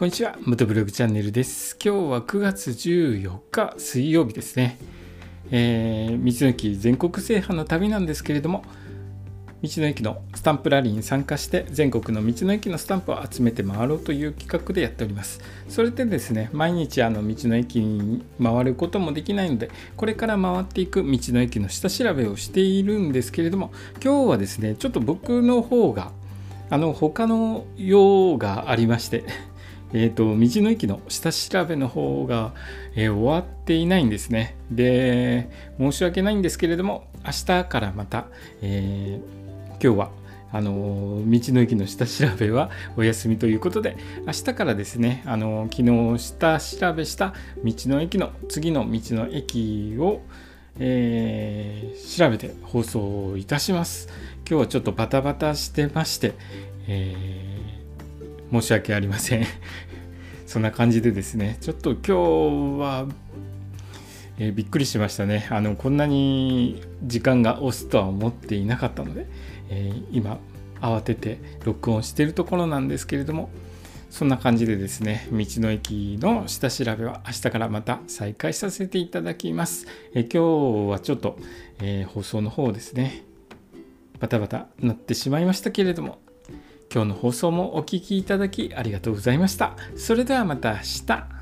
こんにちは、元ブログチャンネルです。今日は9月14日水曜日ですね。えー、道の駅全国制覇の旅なんですけれども、道の駅のスタンプラリーに参加して全国の道の駅のスタンプを集めて回ろうという企画でやっております。それでですね、毎日あの道の駅に回ることもできないので、これから回っていく道の駅の下調べをしているんですけれども、今日はですね、ちょっと僕の方があの他の用がありましてえーと、道の駅の下調べの方が、えー、終わっていないんですね。で、申し訳ないんですけれども、明日からまた、えー、今日はあの道の駅の下調べはお休みということで明日からですねあの昨日下調べした道の駅の次の道の駅を、えー、調べて放送いたします今日はちょっとバタバタしてまして、えー申し訳ありません。そんな感じでですねちょっと今日は、えー、びっくりしましたね。あのこんなに時間が押すとは思っていなかったので、えー、今慌てて録音しているところなんですけれどもそんな感じでですね道の駅の下調べは明日からまた再開させていただきます、え今日はちょっと、えー、放送の方ですねバタバタなってしまいましたけれども今日の放送もお聴きいただきありがとうございました。それではまた明日。